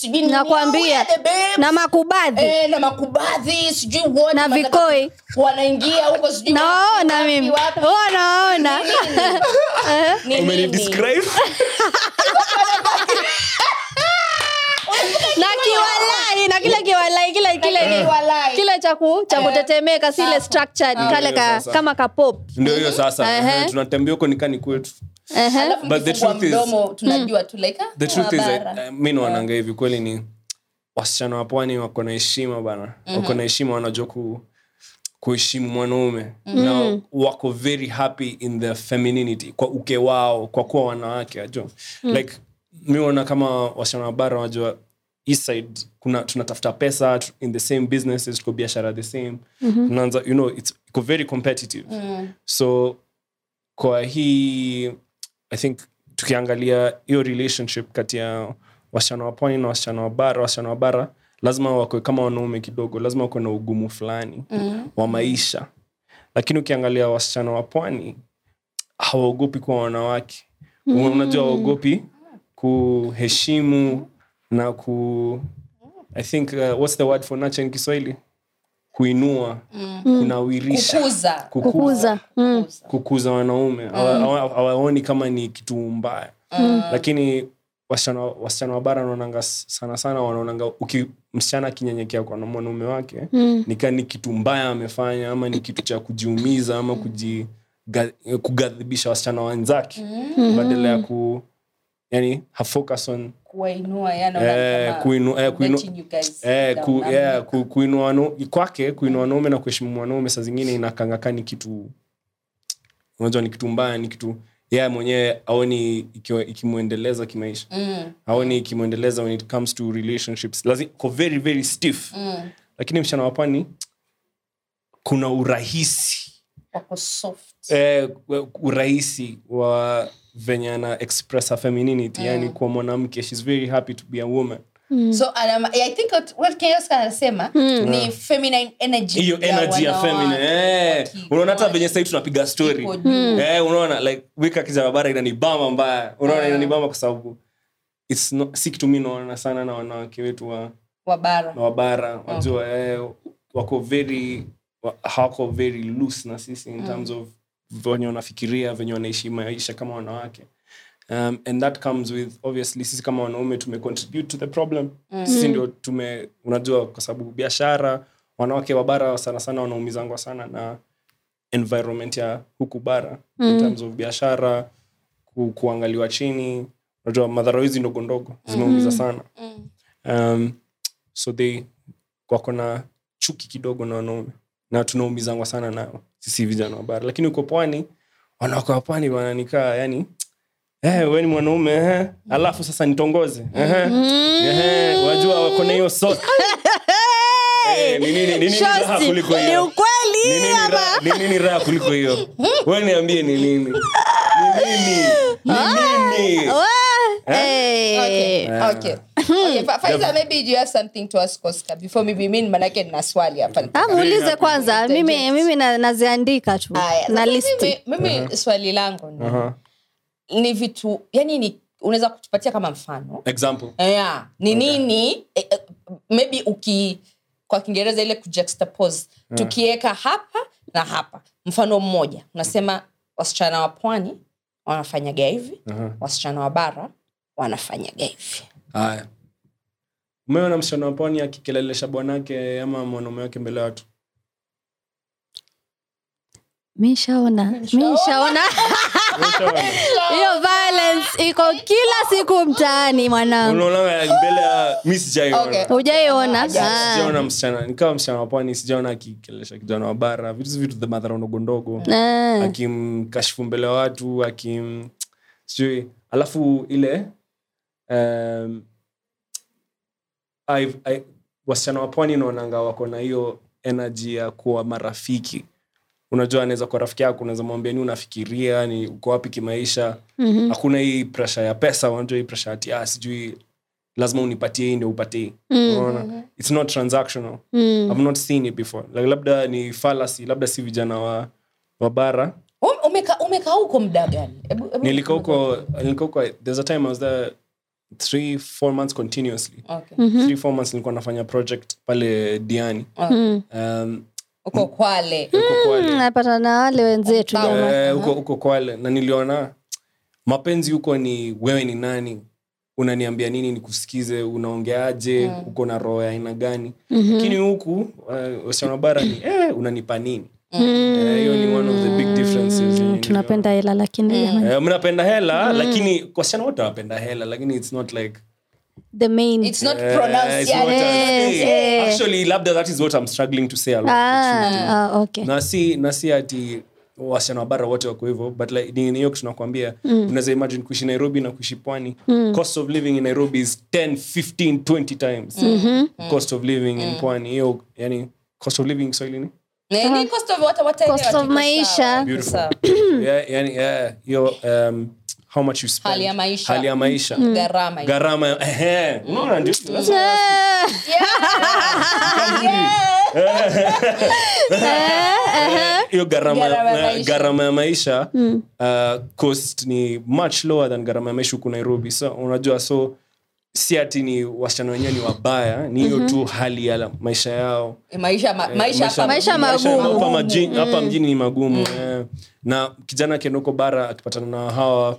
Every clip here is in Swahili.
sijui nakwambia oh, na makubadhi. e, na makubadhi sijui wote Na vikoi. wanaingia huko sijui naona mimi. wapi. huwa nawaona umenidescribe na kiwalai na kile kiwalai kile kile kile cha cha kutetemeka sile structured kale ka, kama kapop ndio hiyo sasa. Ehe. Eh, tunatembea huko nikani kwetu. Alafu But the truth is- tunajua tu like, ah, the truth is mimi mi naonanga hivi kweli ni wasichana wa pwani wako na heshima bana. Wako na heshima wanajua ku kuheshimu mwanaume. Na wako very happy in their femininity kwa uke wao kwa kuwa wanawake ajua like mi ona kama wasichana wa bara wanajua east side kuna tunatafuta pesa in the same businesses tuko biashara the same. Tunaanza you know it's iko very competitive. So kwa hii i think tukiangalia hiyo relationship kati ya wasichana wa pwani na wasichana wa bara wasichana wa bara lazima wakwe kama wanaume kidogo lazima wakwe na ugumu fulani mm. wa maisha. Lakini ukiangalia wasichana wa pwani hawaogopi kuwa wanawake. Mm. unajua hawaogopi kuheshimu na ku i think uh, what's the word for nurture in kiswahili kuinua mm. kunawirisha Kukuza. kukuza mm. kukuza wanaume hawaoni mm. hawaoni kama ni kitu mbaya lakini wasichana wasichana wa bara wanaonanga sana sana wanaonanga uki msichana akinyenyekea kwa mwanaume wake mm. nika ni kitu mbaya amefanya ama ni kitu cha kujiumiza ama kuji kugadhibisha wasichana wenzake mm. badala ya ku yani hafocus on yeah, kuinua kwake kuinua wanaume na kuheshimu mwanaume saa zingine inakangaka ni kitu unajua ni kitu mbaya ni kitu yeye mwenyewe aoni ikimwendeleza iki kimaisha. Mm, aoni ikimwendeleza when it comes to relationships. Lazima ko very very stiff. Mm. lakini msichana wa pwani kuna urahisi. Wako soft eh, urahisi wa venye ana express her femininity yani kuwa mwanamke shes very happy to be a woman. So um, i think what, what Kenyaska anasema ni feminine energy hiyo energy ya feminine eh, unaona hata venye sahii tunapiga story. Mm. eh, unaona like wika kijabara inanibamba mbaya. Unaona inanibamba kwa sababu it's not, si kitu mi naona sana na wanawake wetu wa, wabara wa bara. Wajua eh, wako very wa- hawako very loose na sisi in terms of venye wanafikiria venye wanaishi maisha kama wanawake. Um, and that comes with obviously sisi kama wanaume tumecontribute to the problem. Sisi ndio tume unajua kwa sababu biashara wanawake wa bara sana sana wanaumizangwa sana na environment ya huku bara. In terms of biashara ku, kuangaliwa chini. Unajua madhara hizi ndogo ndogo zimeumiza sana. Um, so they wako na chuki kidogo na wanaume. Na tunaumizangwa sana nao sisi vijana wa bara lakini uko pwani wanawake wa pwani wananikaa yani Eh, we ni mwanaume eh. alafu sasa nitongoze eh, eh, wajua wako na hiyo so Eh, ni nini- ni nini raha kuliko ni hiyo? ukweli Ni nini raha- ni nini raha kuliko hiyo we niambie ni nini ni nini ni nini Wa- Okay, Eh. okay. Okay, Fa- Faiza, maybe you have something to ask Oscar before maybe mimi manake nina swali hapa Ah, kwanza. mimi mimi na- naziandika tu. Aya, na listi mimi, mimi swali langu ni, Aha. ni vitu yani ni unaweza kutupatia kama mfano? Example. Yeah. ni nini eh, eh, maybe uki kwa kiingereza ile kujuxtapose tukiweka hapa na hapa. Mfano mmoja unasema wasichana wa pwani wanafanyaga hivi Aha. wasichana wa bara wanafanyaga hivi. Haya umeona msichana wa pwani akikelelesha bwanake ama mwanaume wake mbele ya watu. Mishaona mishaona hiyo violence iko kila siku mtaani mwanangu. Unaona mbele ya mi sijaiona. Okay. hujaiona? Ah. msichana. Nikawa msichana wapwani sijaona akikelesha kijana wa bara. Vitu vitu madhara ndogo ndogo. Ah. akimkashifu mbele ya watu akim sijui. Alafu ile um, I've- I- wasichana wa pwani naonanga wako na hiyo energy ya kuwa marafiki. Unajua anaweza kuwa rafiki yako unaweza mwambia ni unafikiria ni uko wapi kimaisha? Mhm. hakuna hii presha ya pesa unajua hii presha ati ah, sijui lazima unipatie hii ndio upatie unaona? It's not transactional. Mm. i've not seen it before. Like, labda ni falasi labda si vijana wa, wa bara. Umekaa umeka- huko muda gani? Hebu- huko nilikaa huko there's a time i was there three four months continuously. Okay. three four months nilikuwa nafanya project pale diani. Um, uko kwale. napata na wale wenzetu Eh, huko kwale. Na niliona mapenzi huko ni wewe ni nani? Unaniambia nini nikusikize? Unaongeaje? Uko na roho ya aina gani? Lakini huku uh, wasichana bara ni eh, unanipa nini Eh, hiyo ni one of the big differences yenye niliona. tunapenda hela lakini jamani, Eh, mnapenda hela lakini wasichana wote wanapenda hela lakini it's not like the main. It's not eh, pronounced it's not yani. as- actually labda that is what i'm struggling to say a lot ah, ah, okay. Na si na si ati wasichana wabara wote wako hivyo but like, hiyo kitu nakwambia. Unaweza imagine kuishi nairobi na kuishi pwani. Cost of living in nairobi is 10 15 20 times cost of living in pwani. Hiyo yani cost of living swahili ni? Na ni cost of what- wataelewa Cost of maisha. sawa. Beautiful. Sawa. yeah, yani yeah, hiyo um, how much you spend Hali ya maisha. hali ya maisha Gharama. gharama ehe unaona ndio hiyo gharama Gharama ya maisha. gharama uh, cost ni much lower than gharama ya maisha huku nairobi so unajua so si ati ni wasichana wenyewe ni wabaya ni hiyo tu hali ya maisha yao. Maisha ma- maisha hapa Maisha magumu. hapa maji- hapa mjini ni magumu eh. na kijana akienda huko bara akipatana na hawa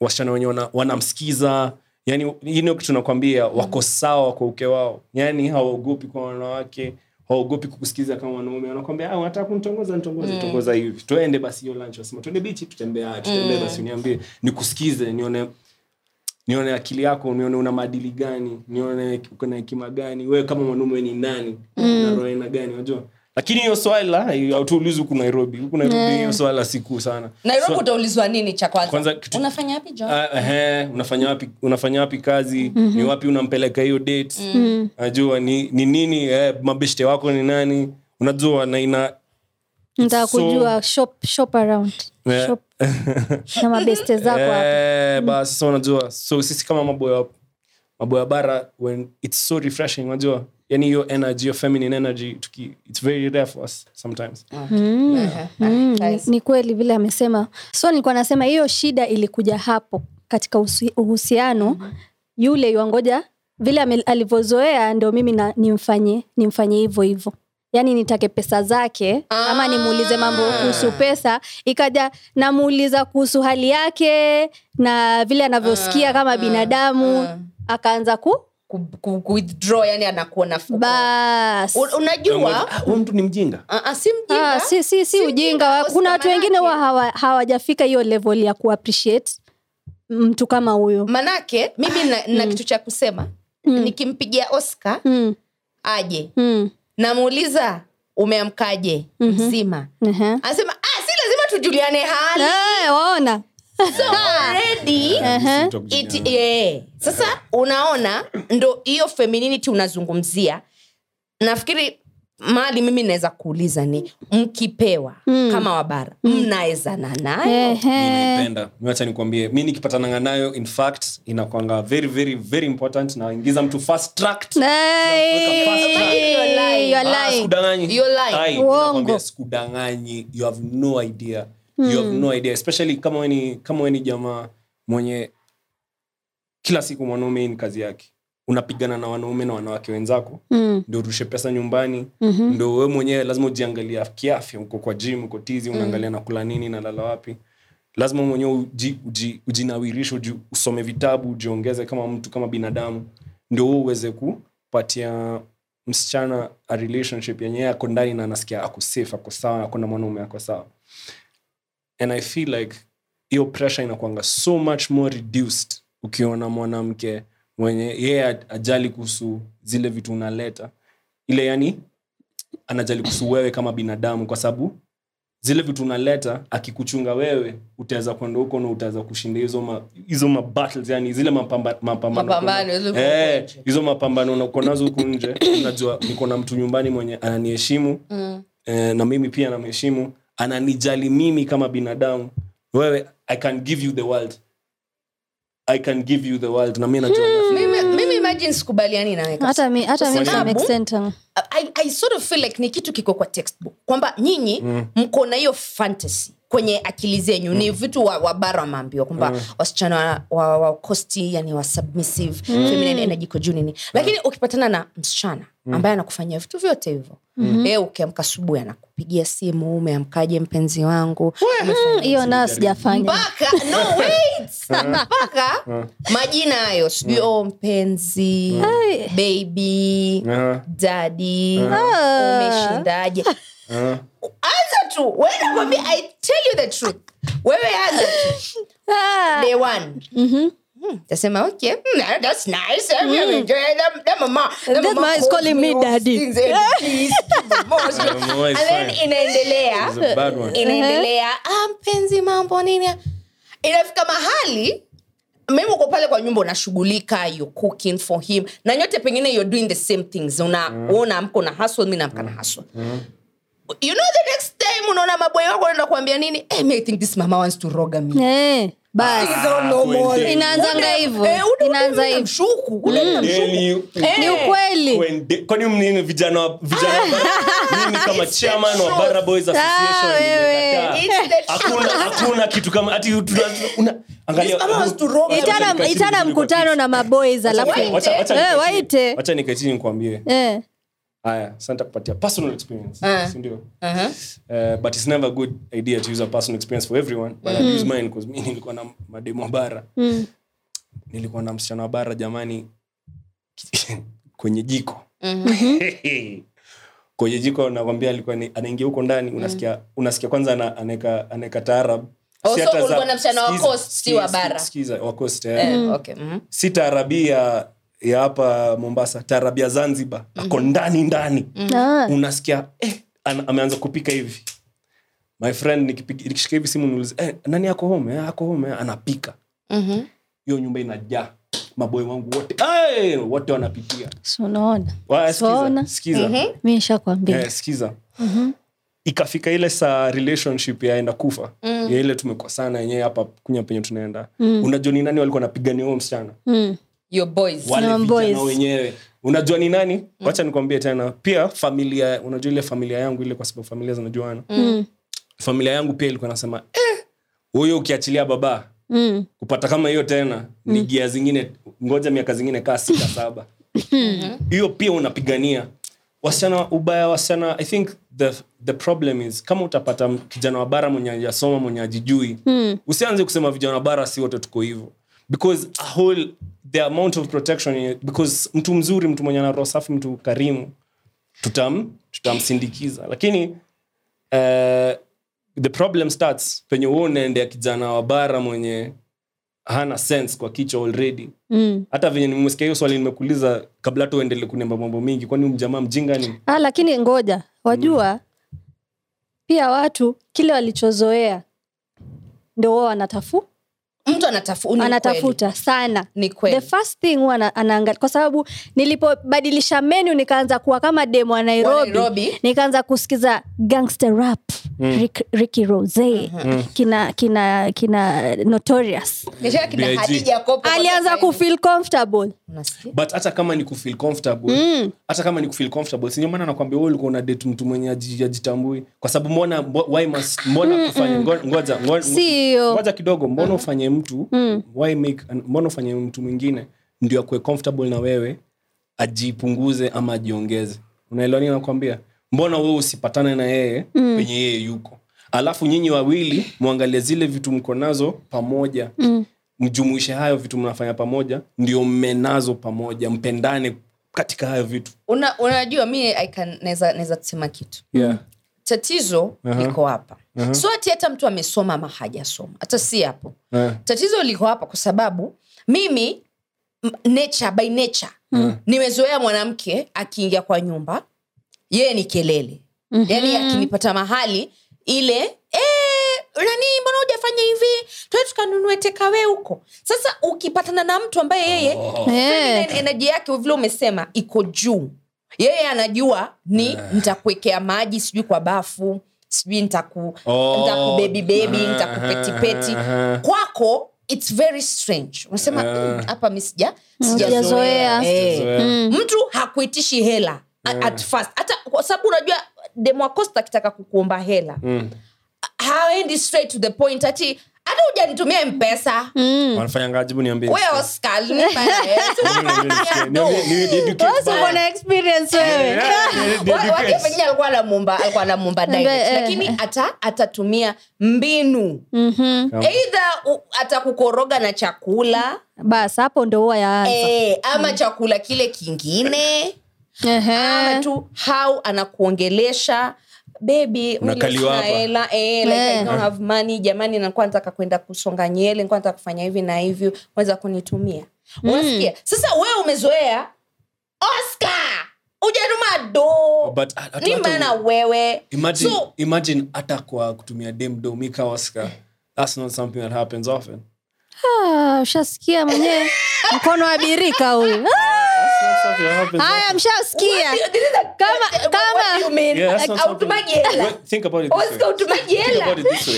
wasichana wenyewe wana- wanamsikiza. Yani ino kitu nakwambia wako sawa kwa uke wao. Yani hawaogopi kwa wanawake hawaogopi kukusikiza kama wanaume. Wanakwambia "Ah, unataka kunitongoza nitongoze tongoza hivi. Tuende basi hiyo lunch wasema tuende bichi tutembea tutembee basi uniambie nikusikize nione nione akili yako nione una maadili gani nione uko na hekima gani wewe kama mwanaume ni nani na roho aina gani unajua? Lakini hiyo swala hautuulizi huku nairobi. Huku nairobi hiyo swala sikuu sana. Nairobi So- utaulizwa nini cha kwanza, Kwanza kitu- unafanya wapi job ehe, unafanya wapi unafanya wapi kazi? Ni wapi unampeleka hiyo date? Najua ni, ni nini eh, mabeshte wako ni nani? Unajua na ina nataka So- shop, shop around. Yeah. shop. Na mabeste zako hapo. Eh, basi sasa unajua so sisi kama maboya maboya bara when it's so refreshing unajua yani hiyo energy hiyo feminine energy tuki, it's very rare for us sometimes. Ehe. Mm, Nice. ni kweli vile amesema. So nilikuwa nasema hiyo shida ilikuja hapo katika usi- uhusiano yule yuangoja vile alivyozoea ndo mimi na, nimfanye nimfanye hivyo hivyo yaani nitake pesa zake ama nimuulize mambo kuhusu pesa ikaja namuuliza kuhusu hali yake na vile anavyosikia kama binadamu akaanza ku Ku- ku- ku- withdraw yani anakuona unajua? Ah, mtu ni mjinga. Ah, ah, si mjinga. Ah, si, si, si Si ujinga. mjinga. kuna watu wengine wa hawa- hawajafika hiyo level ya kuappreciate mtu kama huyo. Manake mimi na, na kitu cha kusema nikimpigia oscar mm. aje. Mm. Namuuliza umeamkaje mzima? Ehe. anasema ah, si lazima tujuliane hali. Hey, waona. So already Ehe. it, yeah. sasa unaona ndo hiyo femininity unazungumzia. Nafikiri mali mimi naweza kuuliza ni mkipewa kama wabara mnaezana nayo? Mi Ehe. naipenda wacha nikwambie mi nikipatananga nayo in fact inakwanga very very very important naingiza mtu fast tracked. Ah, sikudanganyi. You have no idea. You have no idea. Especially kama weni kama weni jamaa mwenye kila siku mwanaume ni kazi yake unapigana na wanaume na wanawake wenzako Mm. ndio urushe pesa nyumbani Mhm. ndo we mwenyewe lazima ujiangalia kiafya uko kwa jim uko tizi unaangalia nakula nini nalala wapi lazima mwenyewe uji, uji, ujinawirishe uji, usome vitabu ujiongeze kama mtu kama binadamu ndio wewe uweze kupatia msichana a relationship yenyewe ako ndani na anasikia ako safe ako sawa ako na mwanaume ako sawa and i feel like hiyo pressure inakwanga so much more reduced ukiona mwanamke mwenye yeye ajali kuhusu zile vitu unaleta. Ile yani anajali kuhusu wewe kama binadamu kwa sababu zile vitu unaleta akikuchunga wewe utaweza kwenda huko na utaweza kushinda hizo ma, hizo ma battles yani zile mapamba, mapambano Mapambano, eh, hizo mapambano na uko nazo huku nje. Unajua niko na mtu nyumbani mwenye ananiheshimu. Mm. eh, na mimi pia namheshimu. Ananijali mimi kama binadamu. Wewe i can give you the world. I can give you the world. Na mi najua imagine sikubaliani hata mi hata mi I, I sort of feel like ni kitu kiko kwa textbook. Kwamba nyinyi mko na hiyo fantasy kwenye akili zenyu. Ni vitu wa, wa bara wameambiwa kwamba wasichana wa, wa, wa kosti yani wa submissive feminine energy iko juu nini. Lakini ukipatana na msichana ambaye anakufanyia vitu vyote hivyo. Mm-hmm. ukiamka asubuhi anakupigia simu umeamkaje mpenzi wangu? Hiyo nayo sijafanyampaka no majina hayo sijui o mpenzi baby dadi umeshindaje? Anza tu wewe i tell you the truth. Wewe anza tu. Ah. day one Hmm, tasema okay Mm, that's nice I mm. enjoy that, that mama that That mama is calling me daddy. things, and, please, the most. Mama and then inaendelea. Inaendelea ah, mpenzi mambo nini? Inafika mahali mimi uko pale kwa nyumba unashughulika you cooking for him na nyote pengine you're doing the same things. Una mm. unaamka una hustle mi naamka na hustle. You know the next time unaona maboy wako anaenda kuambia nini hey, me, I think this mama wants to roga me. Eh, basi. Hivoinaanza inaanzanga hivyo. Eh, ule- ule inaanza mna hivyo. mshuku ule mna mshuku. Yaani, Eh, ni ukweli. Kwende- mnini vijana kama chairman wa hakuna kitu kama itana, mkutano na maboys alafu waite. wacha Eh. Haya santa kupatia personal experience Ah. sindio Uh-huh. Uh, but it's never a good idea to use a personal experience for everyone but I'll use mine because mi nilikuwa na mademo wa bara. Mm. nilikuwa na msichana wa bara jamani kwenye jiko. Kwenye jiko nakwambia alikuwa anaingia huko ndani unasikia unasikia kwanza anaeka anaeka taarab. Oh, Si eh. Eh, mhm. ya hapa mombasa tarab ya zanzibar ako ndani ndani. Ah. unasikia eh, ana- ameanza kupika hivi. My friend nikishika hivi simu niulize eh, nani ako home? Eh, ako home. Eh, anapika. Mhm. hiyo nyumba inajaa. Maboy wangu wote. Hey, wote wanapikia sikiza, nishakwambia. Eh, sikiza. Ikafika ile saa relationship yaenda kufa ya ile tumekosana yenyewe hapa kunya penye tunaenda. Unajua ni nani walikuwa napigania huo msichana? Mm. Your boys. wale Na vijana wenyewe. Unajua ni nani? Wacha nikwambie tena. Pia familia unajua ile familia yangu ile kwa sababu familia zinajuana. Mm. familia yangu pia ilikuwa nasema eh, ukiachilia baba Mm. kupata kama hiyo tena ni gia zingine ngoja miaka zingine kaa sita saba. Hiyo pia unapigania. Wasichana ubaya wasichana i think the, the problem is kama utapata kijana wa bara mwenye ajasoma mwenye ajijui Mm. usianze kusema vijana wa bara si wote tuko hivyo because a whole the amount of protection because mtu mzuri mtu mwenye ana roho safi mtu karimu tutam tutamsindikiza. Lakini uh, the problem starts penye huo unaendea kijana wa bara mwenye hana sense kwa kichwa already. Mm. hata venye nimesikia hiyo swali nimekuuliza kabla hata uendele kunemba mambo mingi. Kwani mjamaa mjinga ni Ah, lakini ngoja. Wajua pia watu kile walichozoea ndo wao wanatafu mtu anatafu, anatafuta sana Ni kweli. the first thing huwa ana- anaangalia kwa sababu nilipobadilisha menu nikaanza kuwa kama demo Wa nairobi, Nairobi. nikaanza kusikiza gangster rap Rick, ricky rose kina kina kina notorious. Kina Hadija Kopa alianza kufeel comfortable. But hata kama ni kufeel comfortable hata kama ni kufeel comfortable sindio maana nakwambia wewe ulikuwa una date mtu mwenye ajitambui? Kwa sababu mbona why must mbona kufanya ngoja ngoja kidogo mbona ufanye mtu why make mbona ufanye mtu mwingine ndio akuwe comfortable na wewe ajipunguze ama ajiongeze. Unaelewa nini nakwambia mbona wewe usipatane na yeye penye yeye yuko? Alafu nyinyi wawili mwangalie zile vitu mko nazo pamoja. Mjumuishe hayo vitu mnafanya pamoja ndio mmenazo pamoja mpendane katika hayo vitu. Una- unajua mi naweza kusema kitu. Yeah. tatizo liko hapa. So ati hata mtu amesoma ama hajasoma hata si hapo. Eh. tatizo liko hapa kwa sababu mimi nature by nature nimezoea mwanamke akiingia kwa nyumba yeye ni kelele. Mm-hmm. yani akinipata mahali ile "Eh, nani mbona hujafanya hivi? Tuwe tukanunue tekawe huko. Sasa ukipatana na mtu ambaye yeye oh. feminine energy yake vile umesema iko juu. Yeye anajua ni nitakuwekea maji sijui kwa bafu sijui ntakubebibebi Oh. nitakupetipeti kwako its very strange. Unasema "Mm, hapa mi sija Sijazoea. sijazoea. Eh. Sijazoea. mtu hakuitishi hela a- at first. Hata kwa sababu unajua demoacosta akitaka kukuomba hela Mm. haendi straight to the point ati hata ujanitumia mpesa. Wanafanya ngajibu niambie. We Oscar, alinipa hela. So, Niambie, do. ni- ni- educate Wewe baya. uko na experience wewe. Yeah, pengine alikuwa anamumba alikuwa anamumba direct. Eh, eh, lakini ata atatumia mbinu. Eidha atakukoroga na chakula. Bas hapo ndo huwa yaanza. E, ama chakula kile kingine Ama tu how anakuongelesha bebi Unakaliwa hapa. hela like, I don't have money. Jamani nakuwa nataka kwenda kusonga nyele nikuwa nataka kufanya hivi na hivyo weza kunitumia. Unasikia? Sasa wewe umezoea. Oscar! Ujanuma do. Ni hata- maana wewe. Imagine, so imagine hata kwa kutumia demdo mika oscar that's not something that happens often. Ah, ushasikia mwenyewe. Mkono wa birika huyu. Ah, haya mshasikia. Kama-.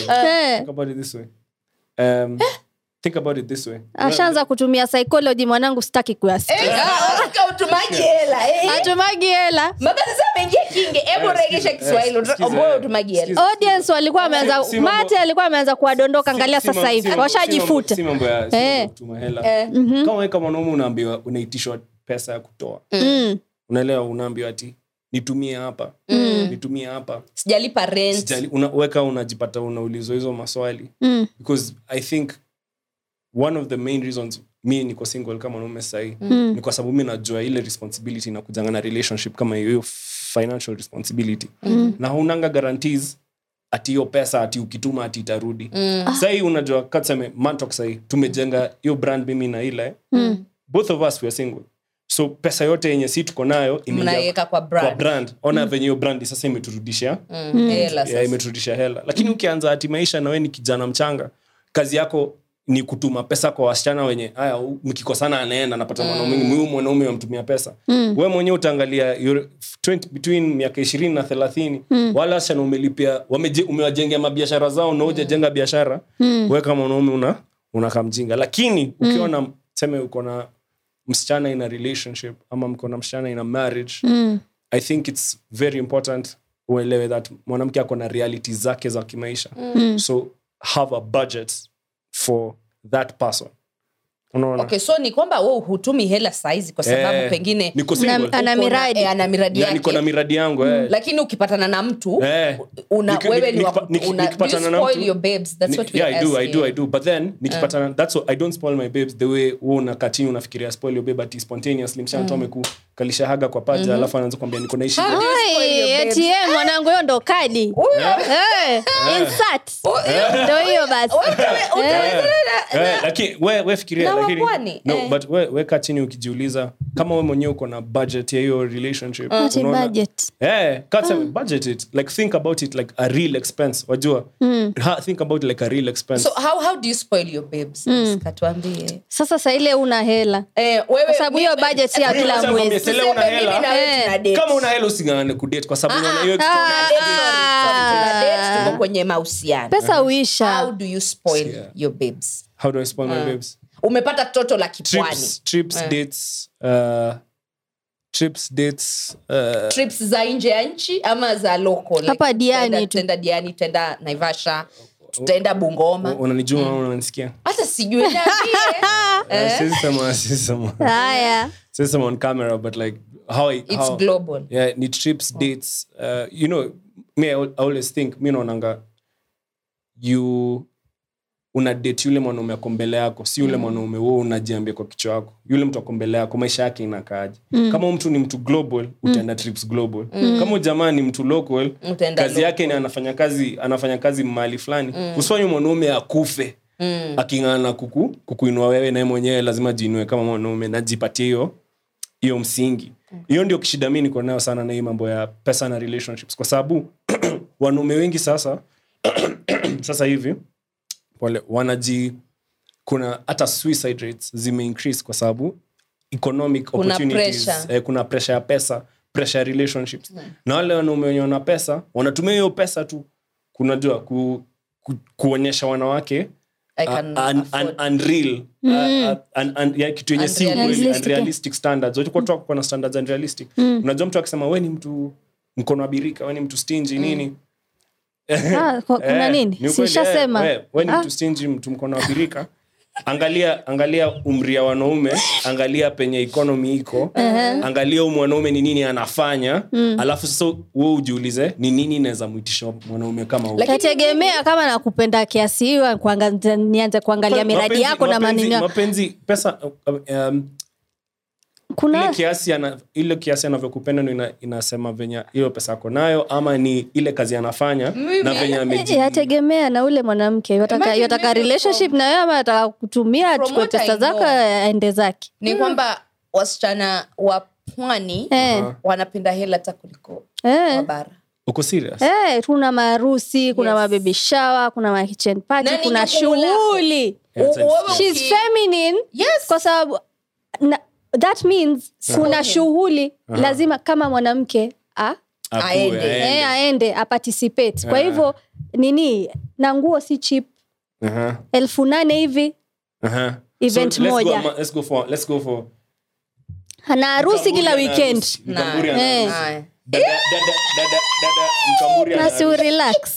Eh, Think about it this way. Um, think about it this way. ashaanza kutumia psychology mwanangu sitaki kuyasikia Eh, ah, hela atumagi hela. Eh, audience walikuwa wameanza mate alikuwa ameanza kuwadondoka angalia sasa hivi. washajifuta. kama mwanaume unaambiwa unaitishwa pesa ya kutoa. Mm, unaelewa unaambiwa ati nitumie hapa nitumie hapa. Sijalipa rent. Sijali- una- weka unajipata unaulizwa hizo maswali. Mm, because i think one of the main reasons mi niko single kama naume sahii mm. ni kwa sababu mi najua ile responsibility na kujanga na relationship kama hiyo financial responsibility. Na haunanga guarantees ati hiyo pesa ati ukituma ati itarudi. Mm. sahii unajua katseme mantok sahii tumejenga hiyo brand mimi na ile. Mm. both of us we are single so pesa yote yenye si tuko nayo kwa brand. ona venye hiyo brandi sasa imeturudisha Mm, hela ya, imeturudisha hela. Lakini ukianza hati maisha nawe ni kijana mchanga kazi yako ni kutuma pesa kwa wasichana wenye haya mkikosana anaenda anapata mwanaume huyu mwanaume wamtumia pesa. Mm. we mwenyewe utaangalia between miaka ishirini na thelathini wale wasichana umelipia umewajengea mabiashara zao na ujajenga biashara Mm. we kama mwanaume una unakamjinga lakini ukiwa na seme uko na msichana in a relationship ama mko na msichana in a marriage Mm. i think its very important uelewe that mwanamke ako na reality zake za kimaisha Mm. so have a budget for that person unaona? Okay so ni kwamba we hutumi hela saizi kwa sababu Eh, pengine niko single. Na- ana miradi. eh, ana miradi Yeah, niko na yake miradi yangu eh. lakini ukipatana na mtu Eh. una, Niki- wewe ni wa- niki- una- do you nikipatana na spoil mtu- your babes? That's Ni- what we yeah, I do, I asking. do, I do. But then nikipatana that's what, I don't spoil my babes the way wewe unakatini unafikiria spoil your babe ati spontaneously mshana tu amekukalisha haga kwa paja alafu anaanza kuambia niko naishi How do you spoil your Ai, babes? ATM mwanangu hiyo ndo kadi. Eh, insert. Oh, hiyo- ndo hiyo basi. Utawe- utawe- Eh, lakini we, we fikiria no, eh. but we, weka chini ukijiuliza kama we mwenyewe uko na budget ya hiyo relationship Ati unaona- budget. Eh, can't say budget it. Like think about it like a real expense. Wajua? Ha, think about it like a real expense. So how, how do you spoil your babes? Katuambie. Sasa sa ile una hela. Eh, wewe sababu hiyo budget ya kila mwezi. nikwambie, sele una Tuseme mimi hela. na wewe tuna date. kama una hela usingangane kudate kwa sababu unaona hiyo extra- Tuna date, sorry, sorry, tuna date, tuko kwenye mahusiano. Pesa how do you spoil Yeah. your babes? How do I spoil my babes umepata toto la kipwani. trips trips Eh. dates uh, trips dates uh, trips za nje ya nchi ama za local? Like, Diani tutaenda- tu. diani tutaenda naivasha tutaenda bungoma. Unanijua ama unanisikia? Hata sijui. Eh, haya. On camera but like how I, it's how, global. Yeah ni trips dates uh, you know me I, I always think mi naonanga you una date yule mwanaume ako mbele yako si yule mwanaume wewe unajiambia kwa kichwa yako. Yule mtu ako mbele yako maisha yake inakaaje? Kama mtu ni mtu global utaenda trips global. Kama jamaa ni mtu local Utenda kazi yake ni anafanya kazi anafanya kazi mahali fulani. Usifanye mwanaume akufe aking'ana kuku kukuinua wewe naye mwenyewe lazima jiinue kama mwanaume najipatie hiyo hiyo msingi. Hiyo ndio kishida mi niko nayo sana na hii mambo ya pesa na relationships. Kwa sababu wanaume wengi sasa sasa hivi wale wanaji kuna hata suicide rates zime increase kwa sababu economic Kuna opportunities pressure. eh, kuna pressure ya pesa pressure ya relationships. Na wale wanaume wenye wana pesa wanatumia hiyo pesa tu kunajua ku, ku, kuonyesha wanawake kitu yenye si Unrealistic. unrealistic. standards. Watu kwa kwa na standards unrealistic. Unajua mtu akisema we ni mtu mkono abirika we ni mtu stingy nini Ah, kuna Eh, nini? ni sishasema. eh, we- ni Ah. mtu stingy mtu mkono wa birika. Angalia angalia umri ya wanaume angalia penye ikonomi iko angalia hu mwanaume ni nini anafanya. Alafu sasa we ujiulize ni nini inaweza mwitisha mwanaume kama huyu Lakini- kama nakupenda kiasi hiyo nianze kuangalia miradi yako na maneno mapenzi pesa um, ile kiasi ana, ile kiasi anavyokupenda ndo ina, inasema venye hiyo pesa ako nayo ama ni ile kazi anafanya na venye ameji yategemea na ule mwanamke yataka Imagine yataka relationship na wewe ama ataka kutumia achukue pesa zako aende zake ni kwamba wasichana wa pwani Eh. wanapenda hela hata kuliko Eh. bara uko serious Eh, kuna maharusi kuna Yes. mababy shower kuna ma kitchen party Nani kuna shughuli She's feminine Yes. kwa sababu na, that means kuna shughuli lazima kama mwanamke a, Aende. aende. eh, aende aparticipate kwa hivyo nini na nguo si chip uh-huh. elfu nane hivi aha. Event So, let's moja. let's go for- let's go for ana harusi kila weekend nasi urelax.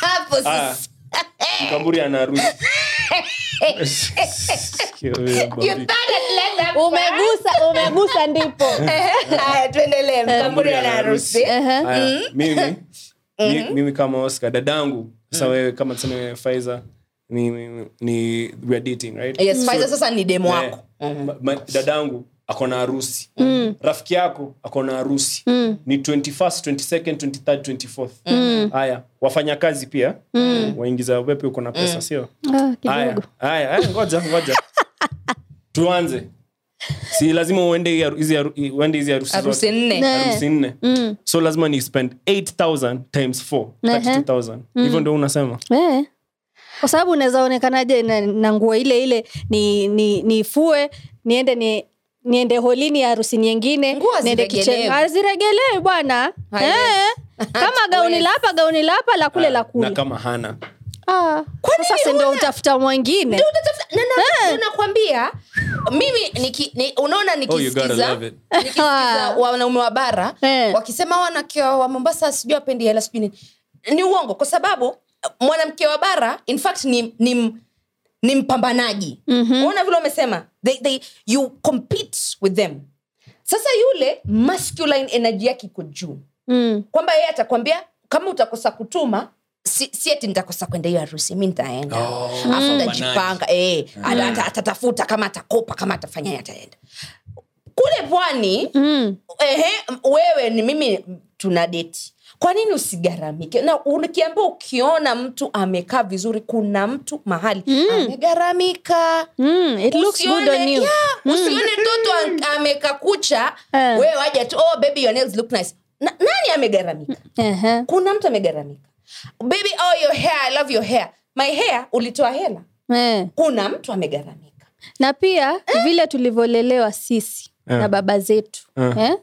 Hapo sasa. Mkamburi ana harusi. You better let that umegusa umegusa ndipo. Tuendelee. Mkamburi ana harusi mimi mimi kama oscar dadangu. Sasa wewe kama tuseme faiza ni, ni, ni we are dating right? Yes Pfizer sasa ni demo Eh, wako. dadangu ako na harusi. Rafiki yako ako na harusi. Ni 21st 22nd 23rd 24th haya wafanya kazi pia waingiza wepe uko na pesa sio? Ah, haya haya haya, ngoja ngoja. Tuanze. Si lazima uende hizi haru- uende hizi harusi harusi nne. Nne. So lazima ni spend 8000 times 4 32000 hivyo ndio unasema? Eh. kwa sababu unaweza onekanaje na, na nguo ile ile ni ni nifue niende ni niende holini ya harusi nyingine niende bwana. Eh. kama gauni lapa gauni lapa la kule la na kule kama hana. Ah. sasa ndo utafuta mwingine? Ndio utatafuta- na- na- ndio nakwambia mimi niki, ni, unaona Oh, nikisikiza love nikisikiza wanaume wa bara yeah. wakisema wanawake wa mombasa sijui apendi hela sijui nini. Ni uongo kwa sababu mwanamke wa bara in fact ni, ni, ni mpambanaji. Mm-hmm. ona vile umesema they, they, you compete with them. Sasa yule masculine energy yake iko juu. Mm. kwamba yeye atakwambia kama utakosa kutuma si, si eti nitakosa kwenda hiyo harusi mi nitaenda. Oh, afu ntajipanga eh, ata- ata- atatafuta kama atakopa kama atafanya ataenda. Kule pwani Mm. ehe, wewe ni mimi tuna deti kwa nini usigaramike na ukiambia ukiona mtu amekaa vizuri kuna mtu mahali amegaramika Mm. it looks good Usione- yeah, mm. toto am- amekakucha Eh. wewe waja tu oh, baby your nails look nice na, nani amegaramika Ehe. kuna mtu amegaramika baby oh your hair i love your hair my hair ulitoa hela Eh. kuna mtu amegaramika na pia vile tulivyolelewa sisi Eh. na baba zetu Eh. eh?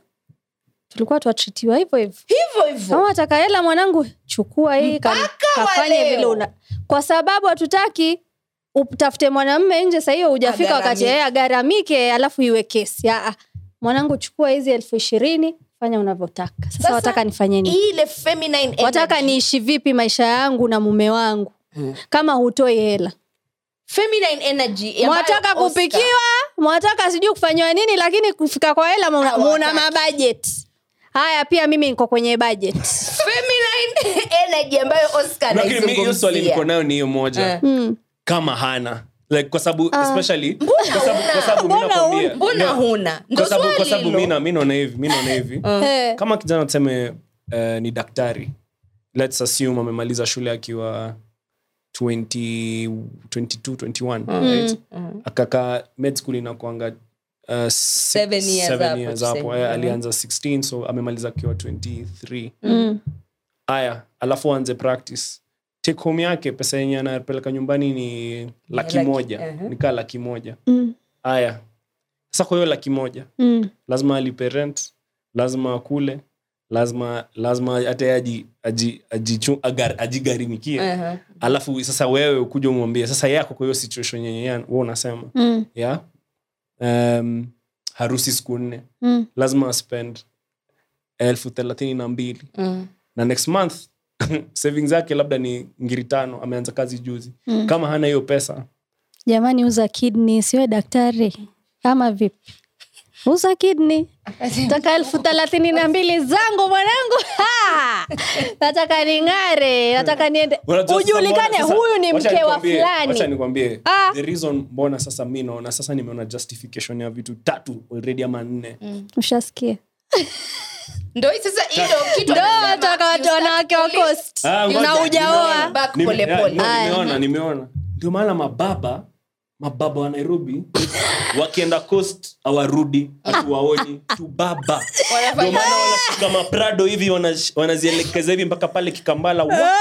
Tulikuwa tuatritiwa hivyo hivyo. Hivyo hivyo? Kama wataka hela mwanangu chukua hii kafanye vile una kwa sababu hatutaki utafute mwanamme nje sahiyo hujafika wakati yeye agaramike alafu iwe kesi. Aa, mwanangu chukua hizi elfu ishirini fanya unavyotaka. Sasa, Sasa, wataka nifanye nini? wataka niishi vipi maisha yangu na mume wangu? Kama hutoi hela. Feminine energy mwataka kupikiwa mwataka sijui kufanyiwa nini lakini kufika kwa hela muna, muna mabajet haya pia mimi niko kwenye budget. Feminine energy ambayo oscar lakini mi hiyo swali niko nayo ni hiyo moja. Uh. mm. kama hana like kwa sababu especially kwa sababu kwa sababu mimi nakwambia. Mbona huna? Kwa sababu kwa sababu mimi na- mimi naona hivi mimi naona hivi. Eh. kama kijana tuseme uh, ni daktari. Let's assume amemaliza shule akiwa 20, 22 21 right? akakaa med school inakwanga uh, six- Seven years seven years hapo Eh, Mhm. alianza 16 so amemaliza akiwa 23 Mm. aya alafu aanze practice take home yake pesa yenye anapeleka nyumbani ni laki moja uh-huh. nikaa laki moja Mm. aya sasa kwa hiyo laki moja Mm. lazima alipe rent lazima akule lazima lazima hata aji, aji, aji, agar, ajigharimikie Uh-huh. alafu sasa wewe ukuja umwambie sasa yako kwa hiyo situation yenye unasema Mm. ya um, harusi siku nne. Mm. lazima spend elfu thelathini na mbili. Mm. na next month saving yake labda ni ngiri tano ameanza kazi juzi. Kama hana hiyo pesa jamani uza kidney siwe daktari. Ama vipi uza kidney taka elfu thelathini na mbili zangu mwanangu. Ha! nataka ning'are nataka niende. Ujulikane huyu ni mke wa fulani. Ah. the reason mbona sasa mi naona sasa nimeona justification ya vitu tatu already ama nne. Ushasikia ndo sasa hii kitu ndo nataka watu wanawake wa coast. Ah, ujaoa. nimeona. Ndio maana mababa mababa wa nairobi wakienda coast awarudi hatuwaoni. Tubaba ndomaana wanashika maprado hivi wanash- wanazielekeza hivi mpaka pale kikambala. Wa-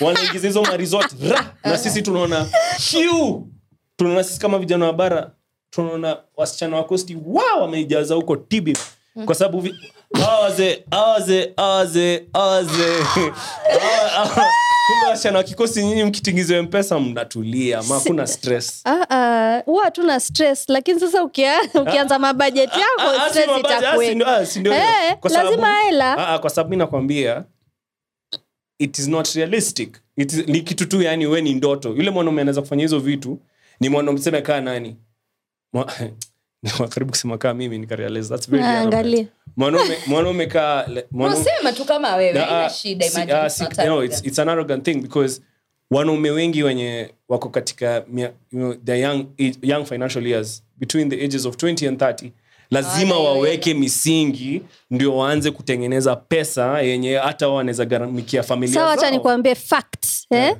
wanaingiza hizo marisot ra! Na sisi tunaona shiu tunaona sisi kama vijana wa bara tunaona wasichana wa kosti wa wameijaza huko tibi kwa sababu vi- hawa wazee hawa wazee hawa wazee hawa wazee. Hawa- hawa- kumbe wasichana wa kikosi nyinyi mkitingiziwa mpesa mnatulia ma hakuna stress? Ah, ah, huwa hatuna stress lakini sasa ukia, ukianza mabajeti Ah, yako ah, stress ah, ah. Eh, hela. Ah, ah, kwa sababu mi nakwambia it is not realistic. It is, ni kitu tu yani we ni ndoto. Yule mwanaume anaweza kufanya hizo vitu ni mwanaume seme kaa nani? Mwa- karibu kusema kaa mimi very Ah, mwanaume tu kama wewe ah, wanaume wengi wenye wako katika mia- you know, the young, young financial years between the ages of 20 and 30 lazima Ah, yeah, waweke misingi ndio waanze kutengeneza pesa yenye hata wao wanaweza gharamikia familia sawa hacha nikuambie facts eh?